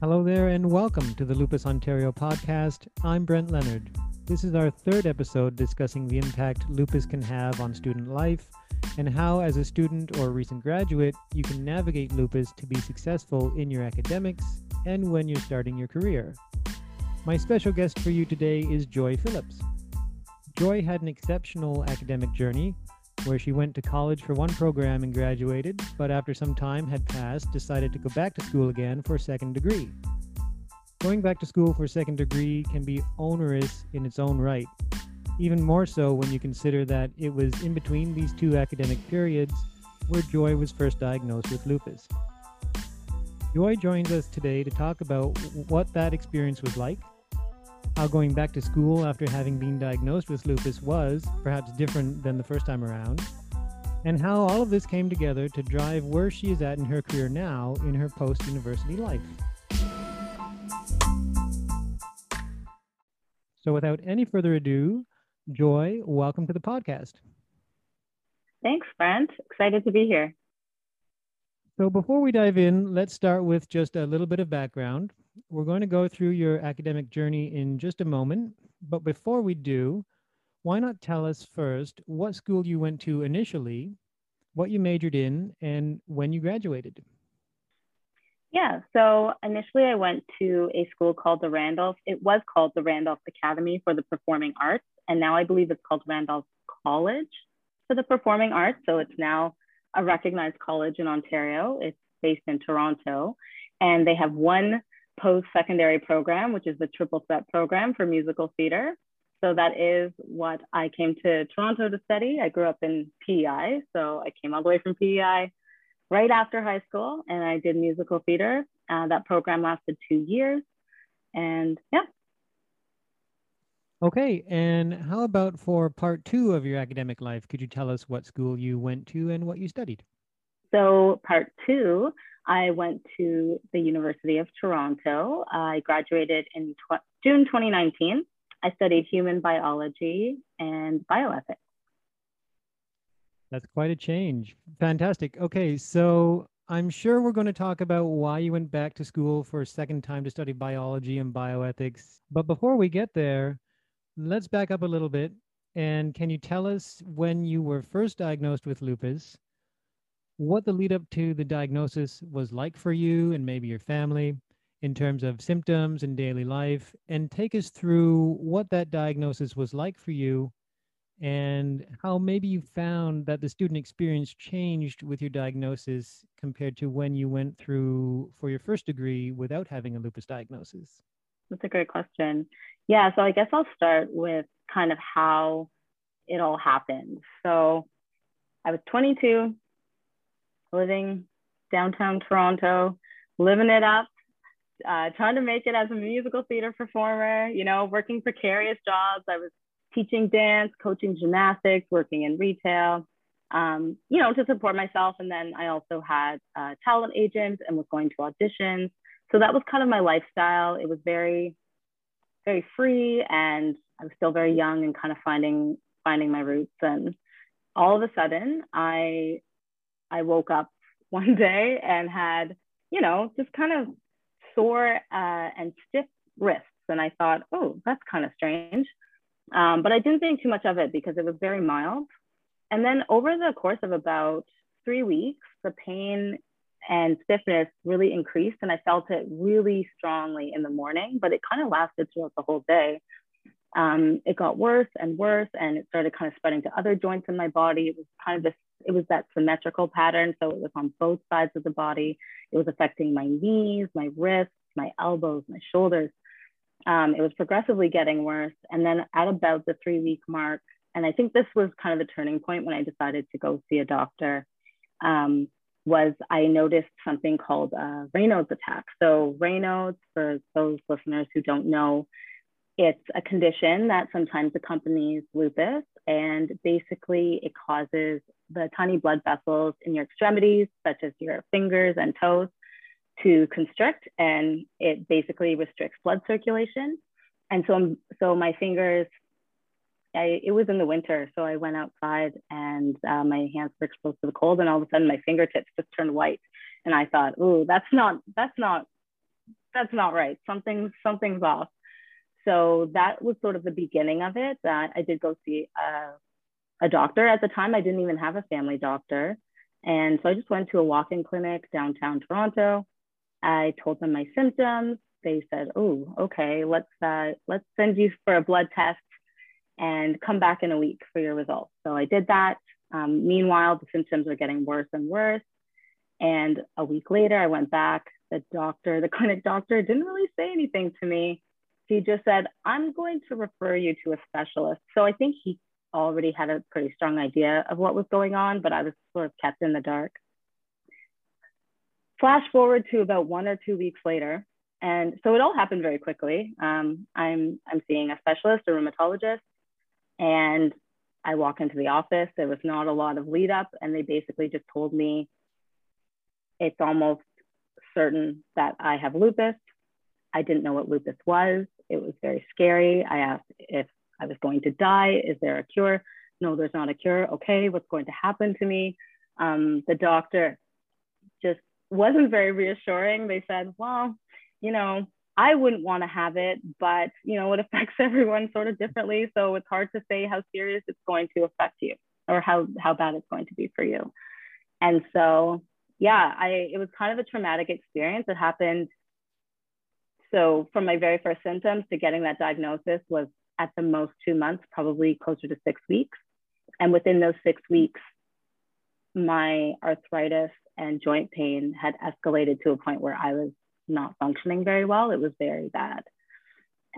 Hello there, and welcome to the Lupus Ontario podcast. I'm Brent Leonard. This is our third episode discussing the impact lupus can have on student life and how, as a student or recent graduate, you can navigate lupus to be successful in your academics and when you're starting your career. My special guest for you today is Joy Phillips. Joy had an exceptional academic journey where she went to college for one program and graduated, but after some time had passed, decided to go back to school again for a second degree. Going back to school for a second degree can be onerous in its own right, even more so when you consider that it was in between these two academic periods where Joy was first diagnosed with lupus. Joy joins us today to talk about what that experience was like, how going back to school after having been diagnosed with lupus was perhaps different than the first time around, and how all of this came together to drive where she is at in her career now in her post university life. So, without any further ado, Joy, welcome to the podcast. Thanks, Brent. Excited to be here. So, before we dive in, let's start with just a little bit of background. We're going to go through your academic journey in just a moment. But before we do, why not tell us first what school you went to initially, what you majored in, and when you graduated? Yeah, so initially I went to a school called the Randolph. It was called the Randolph Academy for the Performing Arts, and now I believe it's called Randolph College for the Performing Arts. So it's now a recognized college in Ontario. It's based in Toronto, and they have one post-secondary program, which is the triple threat program for musical theater. So that is what I came to Toronto to study. I grew up in PEI, so I came all the way from PEI right after high school, and I did musical theater. Uh, that program lasted two years, and yeah. Okay, and how about for part two of your academic life? Could you tell us what school you went to and what you studied? So, part two, I went to the University of Toronto. I graduated in tw- June 2019. I studied human biology and bioethics. That's quite a change. Fantastic. Okay, so I'm sure we're going to talk about why you went back to school for a second time to study biology and bioethics. But before we get there, let's back up a little bit. And can you tell us when you were first diagnosed with lupus what the lead up to the diagnosis was like for you and maybe your family in terms of symptoms and daily life, and take us through what that diagnosis was like for you and how maybe you found that the student experience changed with your diagnosis compared to when you went through for your first degree without having a lupus diagnosis. That's a great question. Yeah, so I guess I'll start with kind of how it all happened. So I was 22, living downtown Toronto, living it up, uh, trying to make it as a musical theater performer, you know, working precarious jobs. I was teaching dance, coaching gymnastics, working in retail, um, you know, to support myself. And then I also had talent agents and was going to auditions. So that was kind of my lifestyle. It was very, very free, and I was still very young and kind of finding finding my roots. And all of a sudden, I I woke up one day and had, you know, just kind of sore uh, and stiff wrists. And I thought, oh, that's kind of strange. Um, but I didn't think too much of it because it was very mild. And then over the course of about three weeks, the pain and stiffness really increased. And I felt it really strongly in the morning, but it kind of lasted throughout the whole day. Um, it got worse and worse, and it started kind of spreading to other joints in my body. It was kind of this it was that symmetrical pattern. So it was on both sides of the body. It was affecting my knees, my wrists, my elbows, my shoulders. Um, it was progressively getting worse. And then at about the three week mark, and I think this was kind of the turning point when I decided to go see a doctor, um, was I noticed something called Raynaud's attack. So Raynaud's, for those listeners who don't know, it's a condition that sometimes accompanies lupus, and basically it causes the tiny blood vessels in your extremities, such as your fingers and toes, to constrict, and it basically restricts blood circulation. And so, so my fingers, I, it was in the winter, so I went outside and uh, my hands were exposed to the cold, and all of a sudden my fingertips just turned white, and I thought, "Ooh, that's not that's not that's not right. Something, something's off. So that was sort of the beginning of it that I did go see a, a doctor. At the time, I didn't even have a family doctor. And so I just went to a walk-in clinic downtown Toronto. I told them my symptoms. They said, "Oh, okay, let's uh, let's send you for a blood test and come back in a week for your results." So I did that. Um, meanwhile, the symptoms were getting worse and worse. And a week later, I went back. The doctor, the clinic doctor, didn't really say anything to me. He just said, I'm going to refer you to a specialist. So I think he already had a pretty strong idea of what was going on, but I was sort of kept in the dark. Flash forward to about one or two weeks later. And so it all happened very quickly. Um, I'm, I'm seeing a specialist, a rheumatologist, and I walk into the office. There was not a lot of lead up, and they basically just told me it's almost certain that I have lupus. I didn't know what lupus was. It was very scary. I asked if I was going to die. Is there a cure? No, there's not a cure. Okay, what's going to happen to me? Um, the doctor just wasn't very reassuring. They said, well, you know, I wouldn't want to have it, but you know, it affects everyone sort of differently. So it's hard to say how serious it's going to affect you or how, how bad it's going to be for you. And so, yeah, I, it was kind of a traumatic experience. It happened. So from my very first symptoms to getting that diagnosis was at the most two months, probably closer to six weeks. And within those six weeks, my arthritis and joint pain had escalated to a point where I was not functioning very well. It was very bad.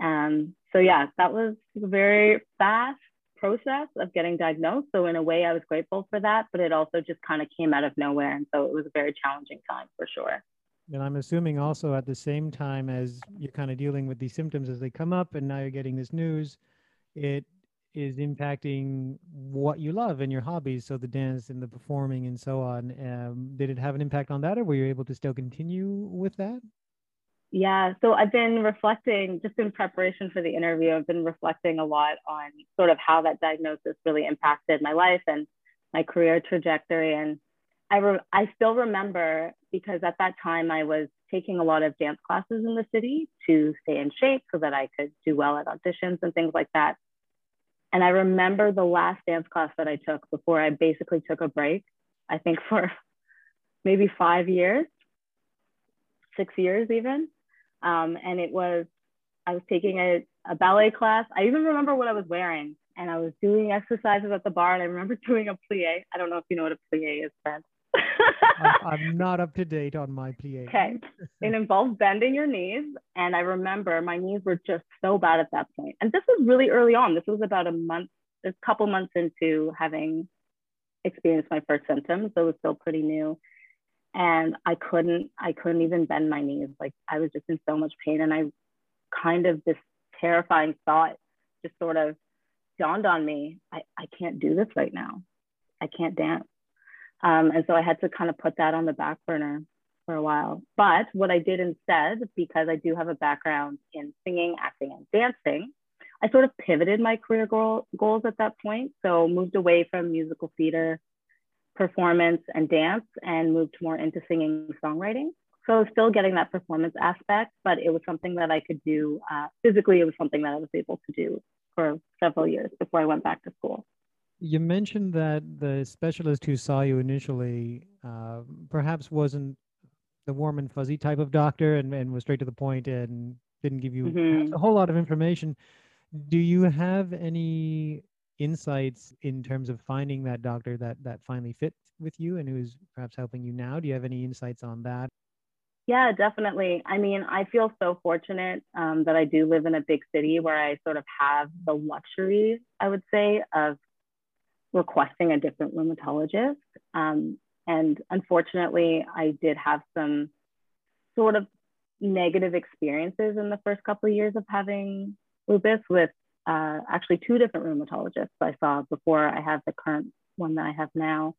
Um, so yeah, that was a very fast process of getting diagnosed. So in a way, I was grateful for that, but it also just kind of came out of nowhere, and so it was a very challenging time for sure. And I'm assuming also at the same time as you're kind of dealing with these symptoms as they come up, and now you're getting this news, it is impacting what you love and your hobbies. So the dance and the performing and so on. Um, did it have an impact on that, or were you able to still continue with that? Yeah, so I've been reflecting just in preparation for the interview. I've been reflecting a lot on sort of how that diagnosis really impacted my life and my career trajectory. And I, re- I still remember because at that time I was taking a lot of dance classes in the city to stay in shape so that I could do well at auditions and things like that. And I remember the last dance class that I took before I basically took a break, I think for maybe five years, six years even. Um, and it was, I was taking a, a ballet class. I even remember what I was wearing and I was doing exercises at the bar and I remember doing a plie. I don't know if you know what a plie is, Brent. I'm not up to date on my plie. Okay. It involves bending your knees. And I remember my knees were just so bad at that point. And this was really early on. This was about a month, a couple months into having experienced my first symptoms. So it was still pretty new and I couldn't I couldn't even bend my knees like I was just in so much pain and I kind of this terrifying thought just sort of dawned on me I, I can't do this right now I can't dance um, and so I had to kind of put that on the back burner for a while but what I did instead because I do have a background in singing acting and dancing I sort of pivoted my career goal, goals at that point so moved away from musical theater performance and dance and moved more into singing and songwriting. So still getting that performance aspect, but it was something that I could do uh, physically. It was something that I was able to do for several years before I went back to school. You mentioned that the specialist who saw you initially uh, perhaps wasn't the warm and fuzzy type of doctor and, and was straight to the point and didn't give you mm-hmm. a whole lot of information. Do you have any insights in terms of finding that doctor that that finally fits with you and who's perhaps helping you now? Do you have any insights on that? Yeah, definitely. I mean, I feel so fortunate um, that I do live in a big city where I sort of have the luxury, I would say, of requesting a different rheumatologist. Um, and unfortunately, I did have some sort of negative experiences in the first couple of years of having lupus with uh, actually two different rheumatologists I saw before I have the current one that I have now.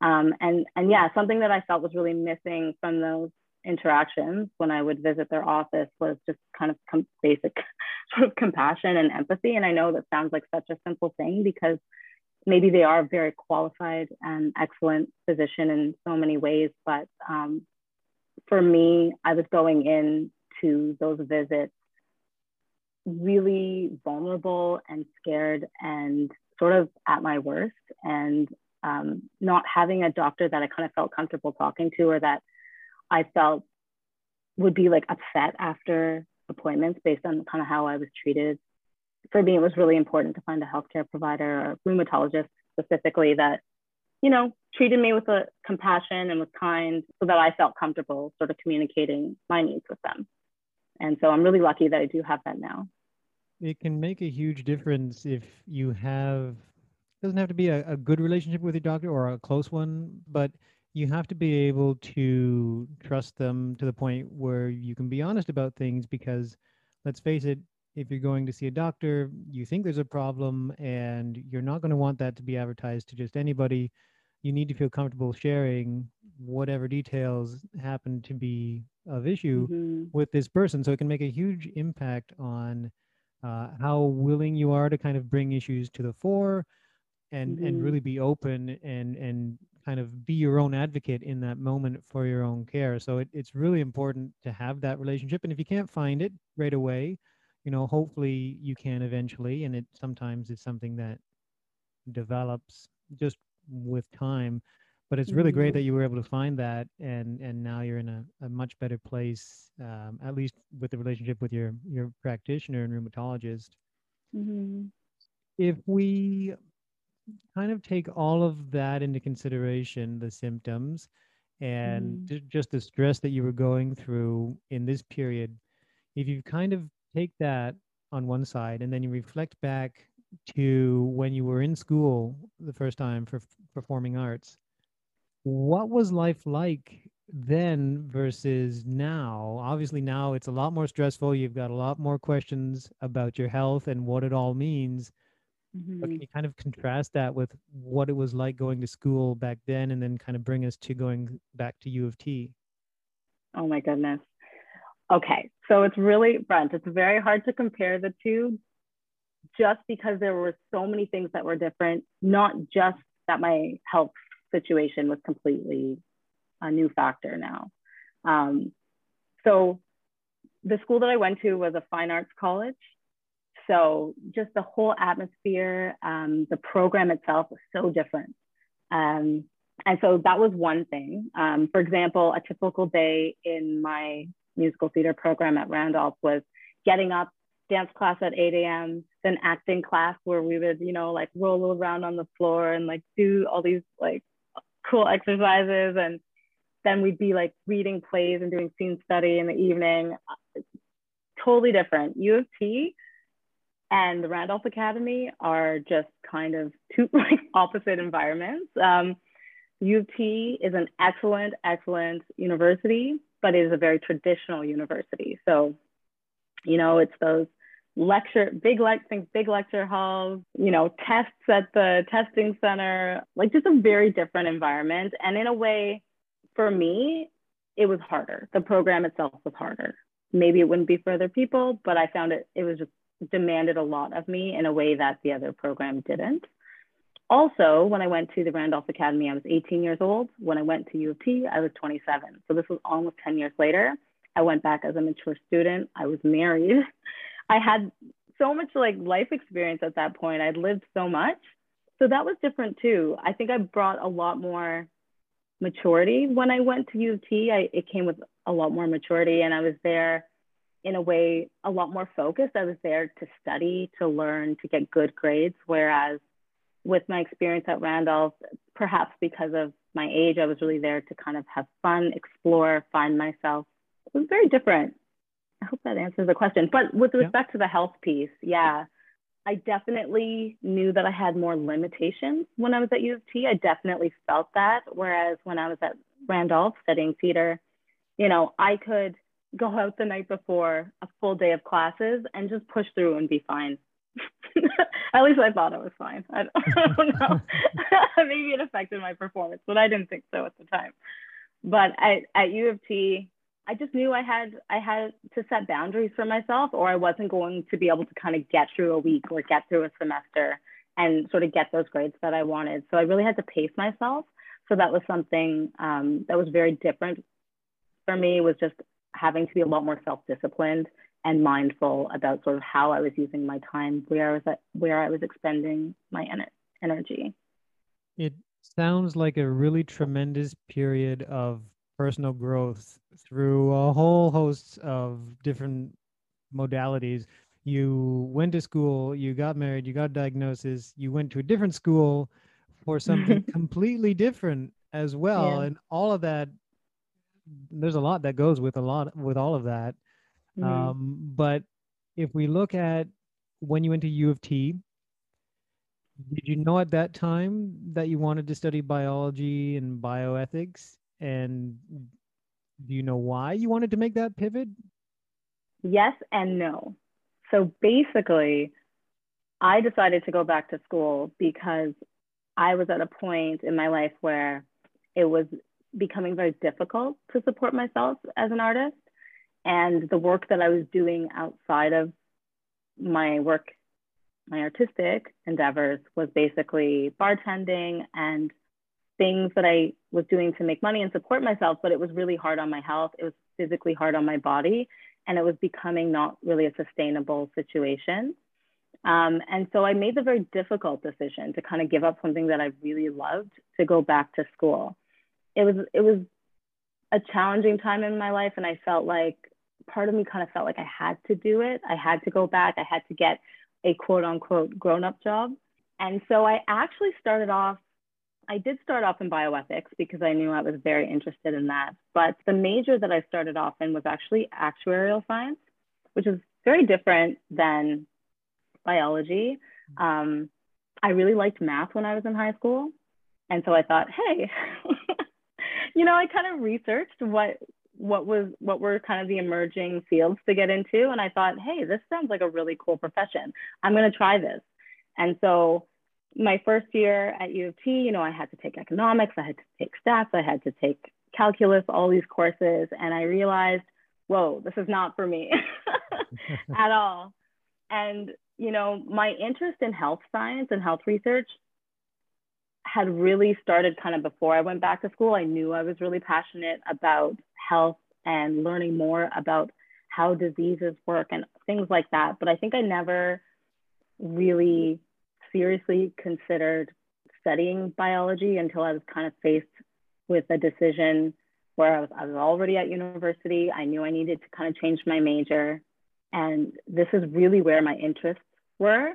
Um, and, and yeah, something that I felt was really missing from those interactions when I would visit their office was just kind of com- basic sort of compassion and empathy. And I know that sounds like such a simple thing because maybe they are very qualified and excellent physician in so many ways. But um, for me, I was going in to those visits really vulnerable and scared and sort of at my worst and um, not having a doctor that I kind of felt comfortable talking to or that I felt would be like upset after appointments based on kind of how I was treated. For me, it was really important to find a healthcare provider or rheumatologist specifically that, you know, treated me with a compassion and was kind so that I felt comfortable sort of communicating my needs with them. And so I'm really lucky that I do have that now. It can make a huge difference if you have doesn't have to be a, a good relationship with your doctor or a close one, but you have to be able to trust them to the point where you can be honest about things because let's face it if you're going to see a doctor you think there's a problem and you're not going to want that to be advertised to just anybody you need to feel comfortable sharing whatever details happen to be of issue mm-hmm. with this person so it can make a huge impact on uh, how willing you are to kind of bring issues to the fore and mm-hmm. and really be open and and kind of be your own advocate in that moment for your own care so it, it's really important to have that relationship and if you can't find it right away you know hopefully you can eventually and it sometimes is something that develops just with time but it's really mm-hmm. great that you were able to find that and and now you're in a, a much better place um, at least with the relationship with your your practitioner and rheumatologist mm-hmm. if we kind of take all of that into consideration the symptoms and mm. just the stress that you were going through in this period if you kind of take that on one side and then you reflect back to when you were in school the first time for performing arts what was life like then versus now obviously now it's a lot more stressful you've got a lot more questions about your health and what it all means Mm-hmm. But can you kind of contrast that with what it was like going to school back then and then kind of bring us to going back to U of T? Oh my goodness. Okay. So it's really, Brent, it's very hard to compare the two just because there were so many things that were different, not just that my health situation was completely a new factor now. Um, so the school that I went to was a fine arts college. So just the whole atmosphere, um, the program itself was so different. Um, and so that was one thing. Um, for example, a typical day in my musical theater program at Randolph was getting up, dance class at 8 a.m., then acting class where we would, you know, like roll around on the floor and like do all these like cool exercises. And then we'd be like reading plays and doing scene study in the evening. Totally different. U of T and the Randolph Academy are just kind of two like opposite environments. Um, U of T is an excellent, excellent university, but it is a very traditional university. So, you know, it's those lecture, big lecture, big lecture halls, you know, tests at the testing center, like just a very different environment. And in a way, for me, it was harder. The program itself was harder. Maybe it wouldn't be for other people, but I found it, it was just demanded a lot of me in a way that the other program didn't. Also, when I went to the Randolph Academy, I was 18 years old. When I went to U of T, I was 27. So this was almost 10 years later. I went back as a mature student. I was married. I had so much like life experience at that point. I'd lived so much. So that was different too. I think I brought a lot more maturity when I went to U of T. I, it came with a lot more maturity and I was there in a way a lot more focused. I was there to study, to learn, to get good grades. Whereas with my experience at Randolph, perhaps because of my age, I was really there to kind of have fun, explore, find myself. It was very different. I hope that answers the question. But with respect yeah. to the health piece, yeah, I definitely knew that I had more limitations when I was at U of T. I definitely felt that. Whereas when I was at Randolph studying theater, you know, I could go out the night before a full day of classes and just push through and be fine. at least I thought I was fine. I don't, I don't know. Maybe it affected my performance, but I didn't think so at the time. But at, at U of T, I just knew I had I had to set boundaries for myself, or I wasn't going to be able to kind of get through a week or get through a semester and sort of get those grades that I wanted. So I really had to pace myself. So that was something um, that was very different for me. Was just having to be a lot more self-disciplined and mindful about sort of how I was using my time, where I was at, where I was expending my en- energy. It sounds like a really tremendous period of personal growth through a whole host of different modalities. You went to school, you got married, you got a diagnosis, you went to a different school for something completely different as well. Yeah. And all of that, there's a lot that goes with a lot with all of that. Mm-hmm. Um, but if we look at when you went to U of T, did you know at that time that you wanted to study biology and bioethics? And do you know why you wanted to make that pivot? Yes and no. So basically, I decided to go back to school because I was at a point in my life where it was becoming very difficult to support myself as an artist. And the work that I was doing outside of my work, my artistic endeavors, was basically bartending and things that I was doing to make money and support myself. But it was really hard on my health. It was physically hard on my body. And it was becoming not really a sustainable situation. Um, and so I made the very difficult decision to kind of give up something that I really loved to go back to school. It was it was a challenging time in my life, and I felt like part of me kind of felt like I had to do it. I had to go back. I had to get a quote unquote grown up job. And so I actually started off, I did start off in bioethics because I knew I was very interested in that. But the major that I started off in was actually actuarial science, which is very different than biology. Um, I really liked math when I was in high school. And so I thought, hey, you know, I kind of researched what what was what were kind of the emerging fields to get into and i thought hey this sounds like a really cool profession. I'm going to try this. And so my first year at u of t you know i had to take economics i had to take stats i had to take calculus all these courses and i realized whoa this is not for me at all. And you know, my interest in health science and health research had really started kind of before I went back to school. I knew I was really passionate about health and learning more about how diseases work and things like that. But I think I never really seriously considered studying biology until I was kind of faced with a decision where I was, I was already at university. I knew I needed to kind of change my major. And this is really where my interests were.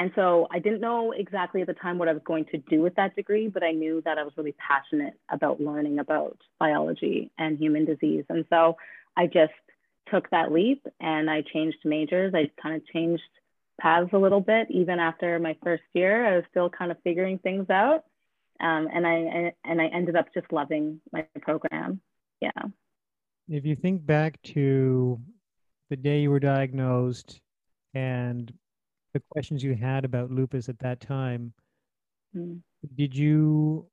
And so I didn't know exactly at the time what I was going to do with that degree, but I knew that I was really passionate about learning about biology and human disease. And so I just took that leap and I changed majors. I kind of changed paths a little bit. Even after my first year, I was still kind of figuring things out. Um, and I and I ended up just loving my program. Yeah. If you think back to the day you were diagnosed and the questions you had about lupus at that time, mm. did you,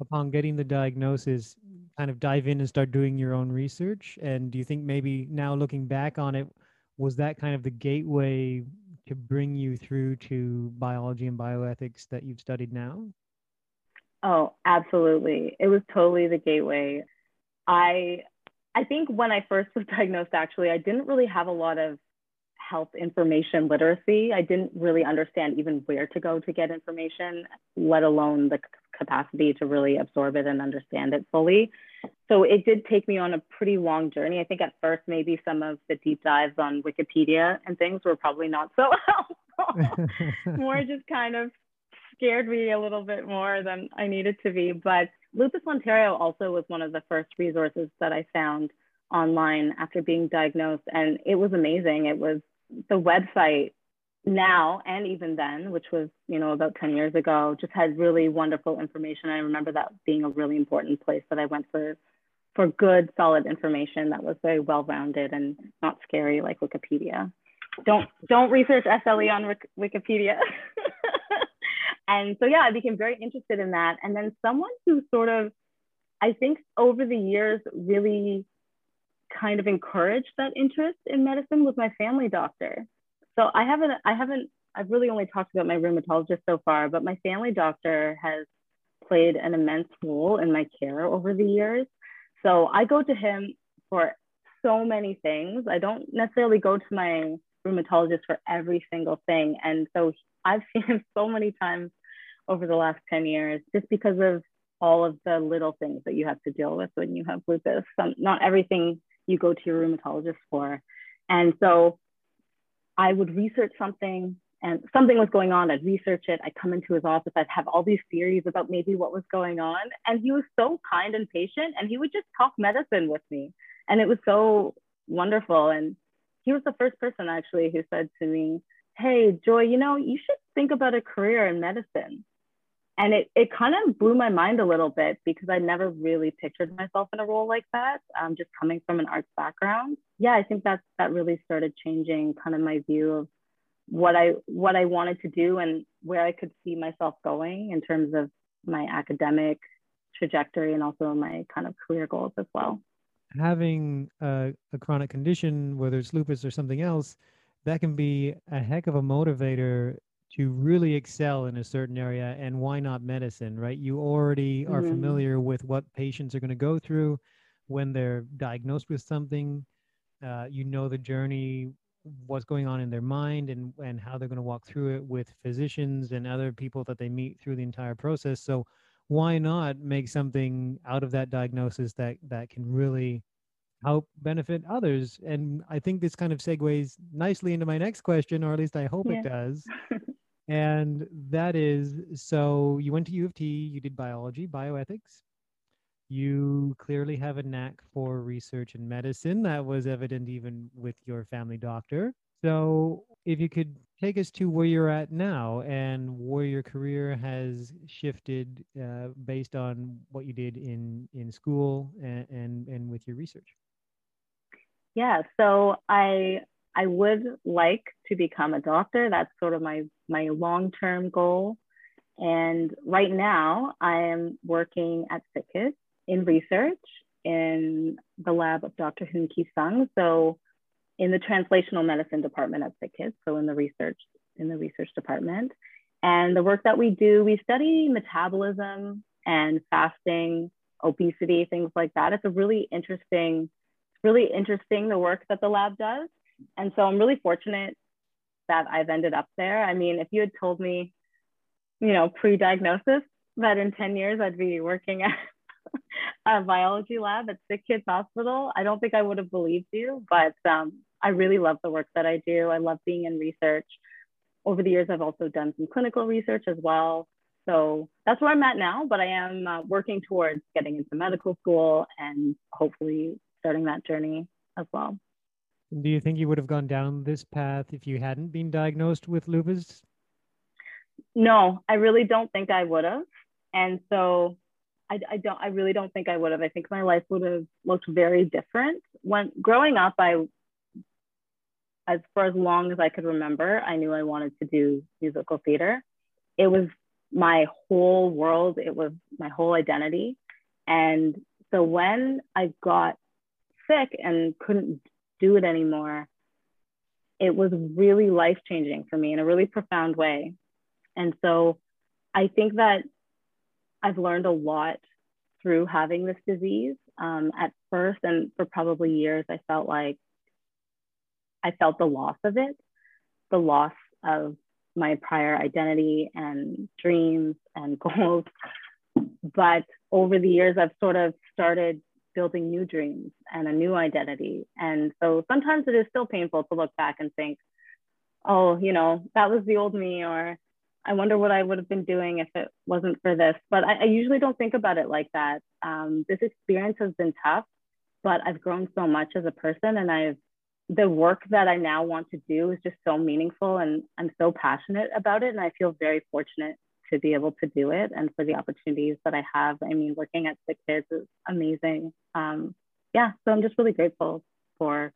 upon getting the diagnosis, kind of dive in and start doing your own research? And do you think maybe now looking back on it, was that kind of the gateway to bring you through to biology and bioethics that you've studied now? Oh, absolutely. It was totally the gateway. I I think when I first was diagnosed actually, I didn't really have a lot of health information literacy. I didn't really understand even where to go to get information, let alone the capacity to really absorb it and understand it fully. So it did take me on a pretty long journey. I think at first, maybe some of the deep dives on Wikipedia and things were probably not so helpful. more just kind of scared me a little bit more than I needed to be. But Lupus Ontario also was one of the first resources that I found online after being diagnosed. And it was amazing. It was the website now and even then, which was, you know, about 10 years ago, just had really wonderful information. I remember that being a really important place that I went for for good, solid information that was very well-rounded and not scary like Wikipedia. Don't don't research SLE on Wikipedia. and so yeah, I became very interested in that. And then someone who sort of, I think over the years really kind of encouraged that interest in medicine was my family doctor. So I haven't, I haven't, I've really only talked about my rheumatologist so far, but my family doctor has played an immense role in my care over the years. So I go to him for so many things. I don't necessarily go to my rheumatologist for every single thing. And so I've seen him so many times over the last 10 years just because of all of the little things that you have to deal with when you have lupus. Some, not everything you go to your rheumatologist for. And so I would research something and something was going on. I'd research it. I'd come into his office. I'd have all these theories about maybe what was going on. And he was so kind and patient and he would just talk medicine with me. And it was so wonderful. And he was the first person actually who said to me, Hey, Joy, you know, you should think about a career in medicine. And it, it kind of blew my mind a little bit because I never really pictured myself in a role like that, um, just coming from an arts background. Yeah, I think that that really started changing kind of my view of what I what I wanted to do and where I could see myself going in terms of my academic trajectory and also my kind of career goals as well. Having a, a chronic condition, whether it's lupus or something else, that can be a heck of a motivator to really excel in a certain area and why not medicine right? You already are mm-hmm. familiar with what patients are going to go through when they're diagnosed with something. Uh, you know the journey what's going on in their mind and and how they're going to walk through it with physicians and other people that they meet through the entire process. So why not make something out of that diagnosis that that can really help benefit others? And i think this kind of segues nicely into my next question or at least i hope yeah. it does and that is so you went to U of T, you did biology, bioethics. You clearly have a knack for research and medicine. That was evident even with your family doctor. So, if you could take us to where you're at now and where your career has shifted uh, based on what you did in in school and, and and with your research. Yeah, so I I would like to become a doctor. That's sort of my, my long term goal. And right now, I am working at SickKids in research in the lab of Dr. Hoon Ki Sung. So, in the translational medicine department at SickKids, so in the research in the research department. And the work that we do, we study metabolism and fasting, obesity, things like that. It's a really interesting, it's really interesting the work that the lab does. And so I'm really fortunate that I've ended up there. I mean, if you had told me, you know, pre diagnosis that in 10 years I'd be working at a biology lab at Sick Kids Hospital, I don't think I would have believed you. But um, I really love the work that I do. I love being in research. Over the years, I've also done some clinical research as well. So that's where I'm at now, but I am uh, working towards getting into medical school and hopefully starting that journey as well. Do you think you would have gone down this path if you hadn't been diagnosed with lupus? No, I really don't think I would have. And so I, I don't I really don't think I would have. I think my life would have looked very different. When growing up, I as for as long as I could remember, I knew I wanted to do musical theater. It was my whole world, it was my whole identity. And so when I got sick and couldn't do it anymore, it was really life changing for me in a really profound way. And so I think that I've learned a lot through having this disease. Um, at first, and for probably years, I felt like I felt the loss of it, the loss of my prior identity and dreams and goals. But over the years, I've sort of started building new dreams and a new identity. And so sometimes it is still painful to look back and think, oh, you know, that was the old me, or I wonder what I would have been doing if it wasn't for this. But I, I usually don't think about it like that. Um, this experience has been tough, but I've grown so much as a person and I've the work that I now want to do is just so meaningful and I'm so passionate about it. And I feel very fortunate to be able to do it and for the opportunities that I have. I mean, working at the SickKids is amazing. Um, yeah, so I'm just really grateful for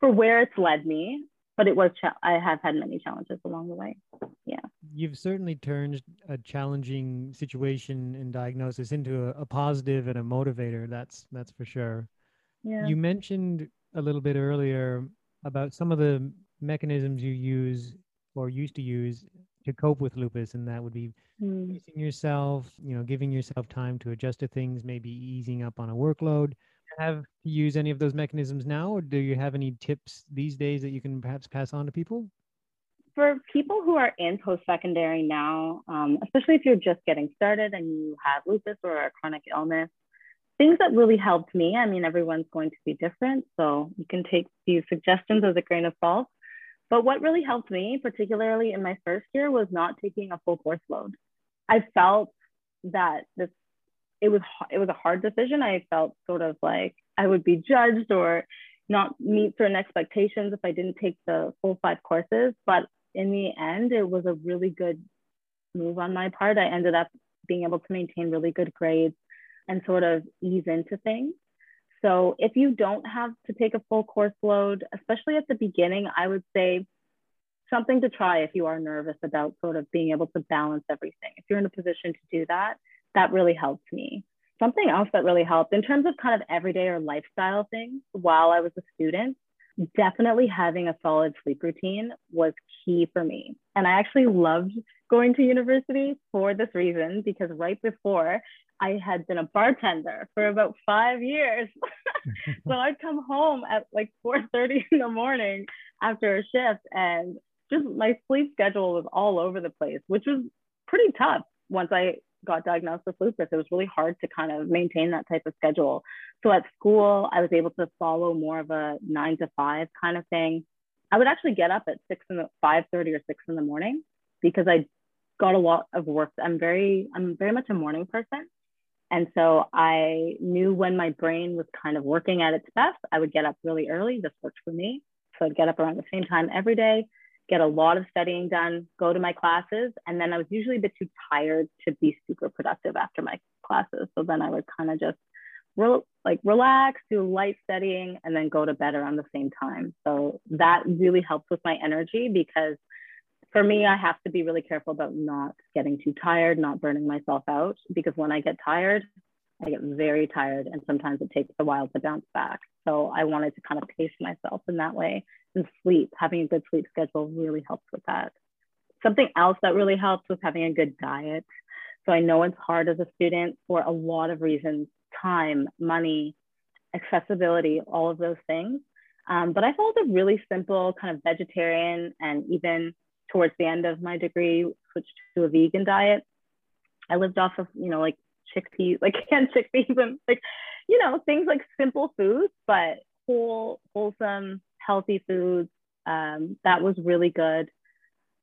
for where it's led me. But it was cha- I have had many challenges along the way. Yeah, you've certainly turned a challenging situation and diagnosis into a, a positive and a motivator. That's that's for sure. Yeah. You mentioned a little bit earlier about some of the mechanisms you use or used to use to cope with lupus and that would be mm. yourself you know giving yourself time to adjust to things maybe easing up on a workload have to use any of those mechanisms now, or do you have any tips these days that you can perhaps pass on to people? For people who are in post secondary now, um, especially if you're just getting started and you have lupus or a chronic illness, things that really helped me. I mean, everyone's going to be different, so you can take these suggestions as a grain of salt. But what really helped me, particularly in my first year, was not taking a full course load. I felt that this it was it was a hard decision. I felt sort of like I would be judged or not meet certain expectations if I didn't take the full five courses. But in the end, it was a really good move on my part. I ended up being able to maintain really good grades and sort of ease into things. So if you don't have to take a full course load, especially at the beginning, I would say something to try if you are nervous about sort of being able to balance everything. If you're in a position to do that, that really helped me. Something else that really helped in terms of kind of everyday or lifestyle things while I was a student, definitely having a solid sleep routine was key for me. And I actually loved going to university for this reason because right before I had been a bartender for about five years. so I'd come home at like 4:30 in the morning after a shift and just my sleep schedule was all over the place, which was pretty tough once I got diagnosed with lupus. It was really hard to kind of maintain that type of schedule. So at school, I was able to follow more of a nine to five kind of thing. I would actually get up at six in the five thirty or six in the morning because I got a lot of work. I'm very I'm very much a morning person. And so I knew when my brain was kind of working at its best, I would get up really early. This worked for me. So I'd get up around the same time every day, get a lot of studying done, go to my classes, and then I was usually a bit too tired to be super productive after my classes. So then I would kind of just re- like relax, do light studying, and then go to bed around the same time. So that really helps with my energy because for me, I have to be really careful about not getting too tired, not burning myself out, because when I get tired, I get very tired, and sometimes it takes a while to bounce back. So I wanted to kind of pace myself in that way and sleep, having a good sleep schedule really helps with that. Something else that really helps was having a good diet. So I know it's hard as a student for a lot of reasons time, money, accessibility, all of those things. Um, but I followed a really simple kind of vegetarian and even towards the end of my degree, switched to a vegan diet. I lived off of, you know, like chickpeas, like canned chickpeas and like, you know, things like simple foods, but whole, wholesome, healthy foods. Um, that was really good.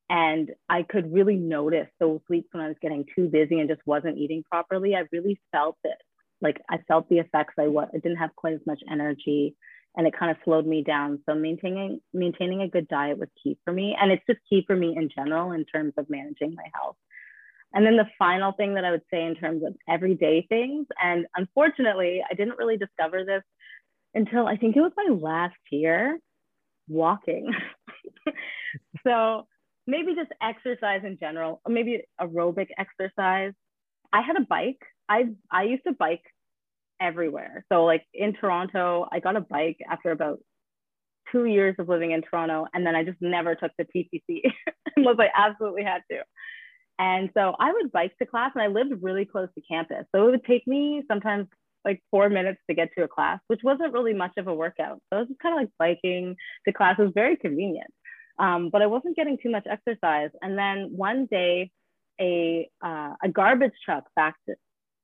And I could really notice those weeks when I was getting too busy and just wasn't eating properly. I really felt it. Like I felt the effects. I, was, I didn't have quite as much energy and it kind of slowed me down. So maintaining maintaining a good diet was key for me. And it's just key for me in general in terms of managing my health. And then the final thing that I would say in terms of everyday things, and unfortunately, I didn't really discover this until I think it was my last year walking. so maybe just exercise in general, maybe aerobic exercise. I had a bike. I I used to bike everywhere. So like in Toronto, I got a bike after about two years of living in Toronto, and then I just never took the TTC unless I absolutely had to. And so I would bike to class, and I lived really close to campus. So it would take me sometimes like four minutes to get to a class, which wasn't really much of a workout. So it was just kind of like biking to class. It was very convenient, um, but I wasn't getting too much exercise. And then one day, a uh, a garbage truck backed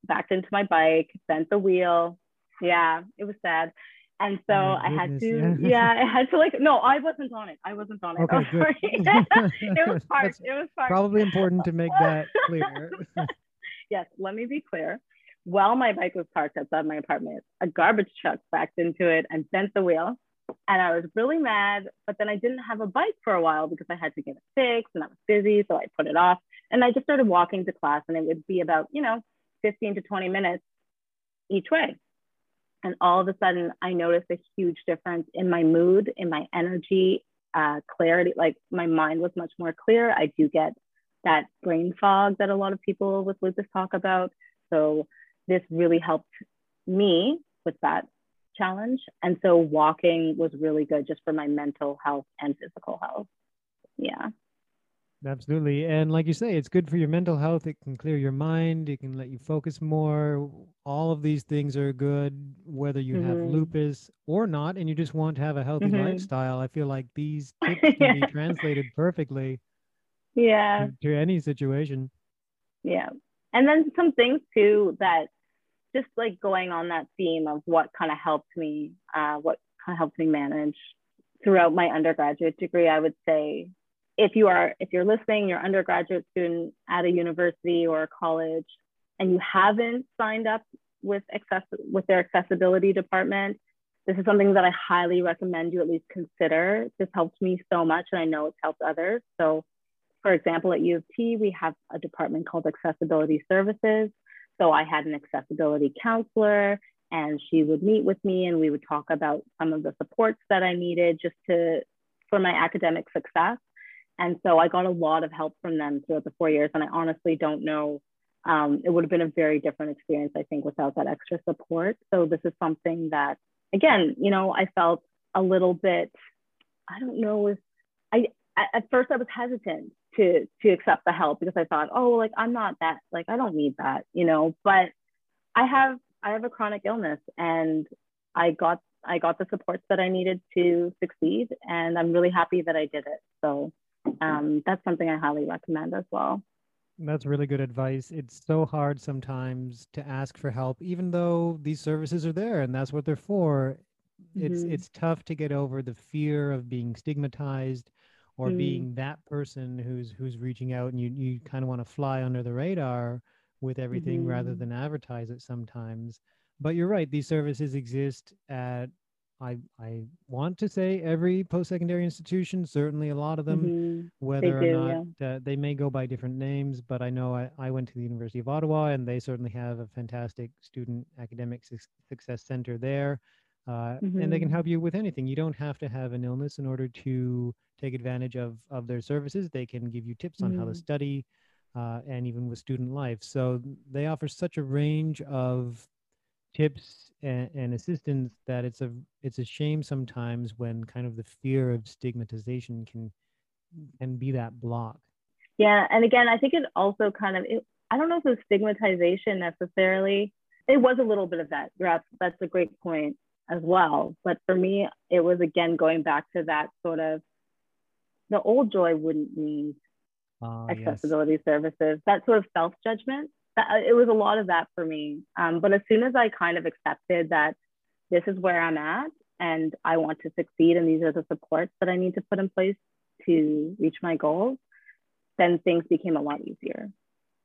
backed into my bike, bent the wheel. Yeah, it was sad. And so oh I had to, yeah. I had to like, no, I wasn't on it. I wasn't on it. Okay, oh, sorry. it was parked. it was parked. Probably important to make that clear. yes, let me be clear. While my bike was parked outside my apartment, a garbage truck backed into it and bent the wheel. And I was really mad, but then I didn't have a bike for a while because I had to get it fixed and I was busy. So I put it off and I just started walking to class and it would be about, you know, 15 to 20 minutes each way. And all of a sudden, I noticed a huge difference in my mood, in my energy, uh, clarity. Like my mind was much more clear. I do get that brain fog that a lot of people with lupus talk about. So this really helped me with that challenge. And so walking was really good just for my mental health and physical health. Yeah. Absolutely. And like you say, it's good for your mental health. It can clear your mind. It can let you focus more. All of these things are good, whether you have Mhm. lupus or not, and you just want to have a healthy Mhm. lifestyle. I feel like these tips can be translated perfectly Yeah. to, to any situation. Yeah. And then some things too that just like going on that theme of what kind of helped me, uh, what kind of helped me manage throughout my undergraduate degree, I would say if you are if you're listening, you're undergraduate student at a university or a college, and you haven't signed up with access with their accessibility department, this is something that I highly recommend you at least consider. This helped me so much, and I know it's helped others. So for example, at U of T, we have a department called Accessibility Services. So I had an accessibility counselor, and she would meet with me, and we would talk about some of the supports that I needed just to for my academic success. And so I got a lot of help from them throughout the four years, and I honestly don't know. Um, it would have been a very different experience, I think, without that extra support. So this is something that, again, you know, I felt a little bit. I don't know if I at first I was hesitant to to accept the help because I thought, oh, like I'm not that, like I don't need that, you know. But I have I have a chronic illness, and I got I got the supports that I needed to succeed, and I'm really happy that I did it. So um, that's something I highly recommend as well. That's really good advice. It's so hard sometimes to ask for help, even though these services are there and that's what they're for. It's Mhm. it's tough to get over the fear of being stigmatized or Mm. being that person who's who's reaching out and you you kind of want to fly under the radar with everything rather Mhm. than advertise it sometimes. But you're right, these services exist at I I want to say every post-secondary institution, certainly a lot of them Mhm. They whether or not yeah. uh, they may go by different names, but I know I, I went to the University of Ottawa and they certainly have a fantastic student academic suc success center there. Uh, and they can Mhm. help you with anything. You don't have to have an illness in order to take advantage of, of their services. They can give you tips on how to Mhm. study uh, and even with student life. So they offer such a range of tips and, and assistance that it's a it's a shame sometimes when kind of the fear of stigmatization can can be that block. Yeah, and again, I think it also kind of it, I don't know if it's stigmatization necessarily. It was a little bit of that. That's that's a great point as well. But for me, it was again going back to that sort of the old joy wouldn't need Uh, yes. accessibility services. That sort of self judgment. That it was a lot of that for me. Um, but as soon as I kind of accepted that this is where I'm at and I want to succeed and these are the supports that I need to put in place to reach my goals, then things became a lot easier.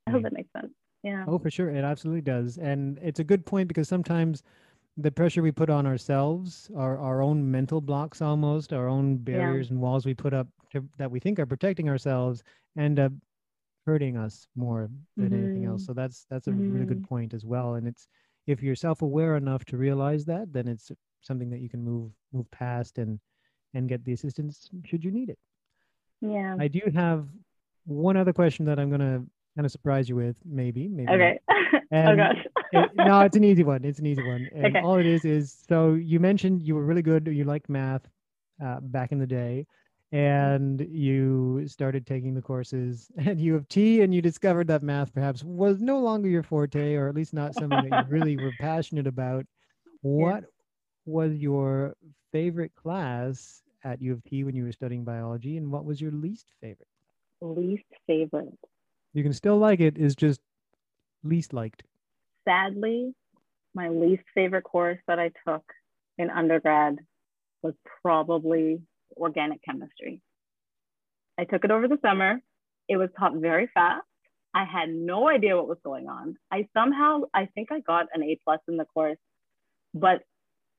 I hope that makes sense. Yeah. Oh, for sure. It absolutely does. And it's a good point because sometimes the pressure we put on ourselves, our, our own mental blocks almost, our own barriers and walls we put up to, that we think are protecting ourselves end up hurting us more than anything else. Mhm. So that's that's a really good Mhm. point as well. And it's if you're self-aware enough to realize that, then it's something that you can move move past and and get the assistance should you need it. Yeah. I do have one other question that I'm gonna kind of surprise you with, maybe, maybe. Okay. oh gosh. it, no, it's an easy one. It's an easy one. And Okay. all it is is so you mentioned you were really good, you liked math uh, back in the day, and you started taking the courses at U of T, and you discovered that math perhaps was no longer your forte, or at least not something that you really were passionate about. What was your favorite class at U of T when you were studying biology, and what was your least favorite? Least favorite. You can still like it, is just least liked. Sadly, my least favorite course that I took in undergrad was probably organic chemistry. I took it over the summer. It was taught very fast. I had no idea what was going on. I somehow, I think I got an A plus in the course, but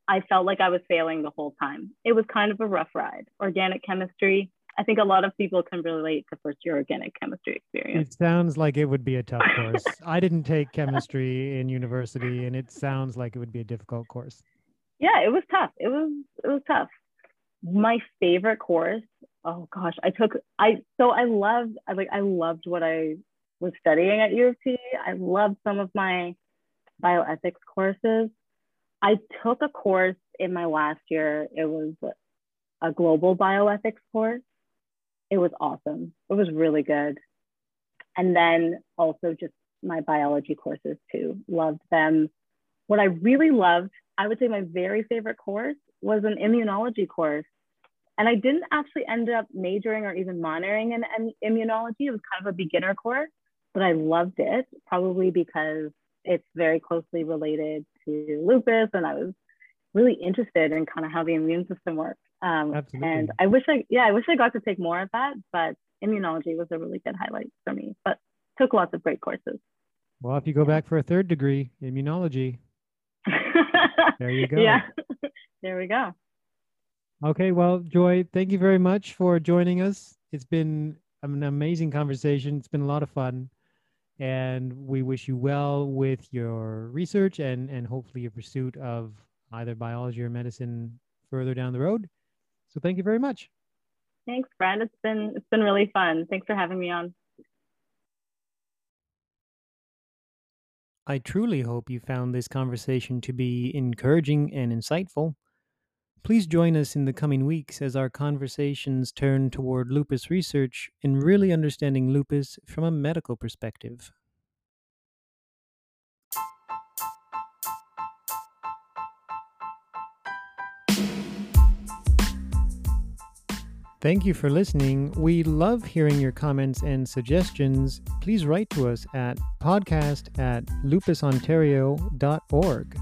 I felt like I was failing the whole time. It was kind of a rough ride. Organic chemistry. I think a lot of people can relate to first year organic chemistry experience. It sounds like it would be a tough course. I didn't take chemistry in university, and it sounds like it would be a difficult course. Yeah, it was tough. It was it was tough. My favorite course. Oh gosh, I took I so I loved I like I loved what I was studying at U of T. I loved some of my bioethics courses. I took a course in my last year. It was a global bioethics course. it was awesome. It was really good. And then also just my biology courses too. Loved them. What I really loved, I would say my very favorite course was an immunology course. And I didn't actually end up majoring or even minoring in immunology. It was kind of a beginner course, but I loved it probably because it's very closely related to lupus. And I was really interested in kind of how the immune system works. Um. And I wish I, yeah, I wish I got to take more of that, but immunology was a really good highlight for me, but took lots of great courses. Well, if you go back for a third degree, immunology, there you go. Yeah, there we go. Okay, well, Joy, thank you very much for joining us. It's been an amazing conversation. It's been a lot of fun. And we wish you well with your research and, and hopefully your pursuit of either biology or medicine further down the road. So thank you very much. Thanks, Brad. It's been it's been really fun. Thanks for having me on. I truly hope you found this conversation to be encouraging and insightful. Please join us in the coming weeks as our conversations turn toward lupus research and really understanding lupus from a medical perspective. Thank you for listening. We love hearing your comments and suggestions. Please write to us at podcast at lupusontario.org.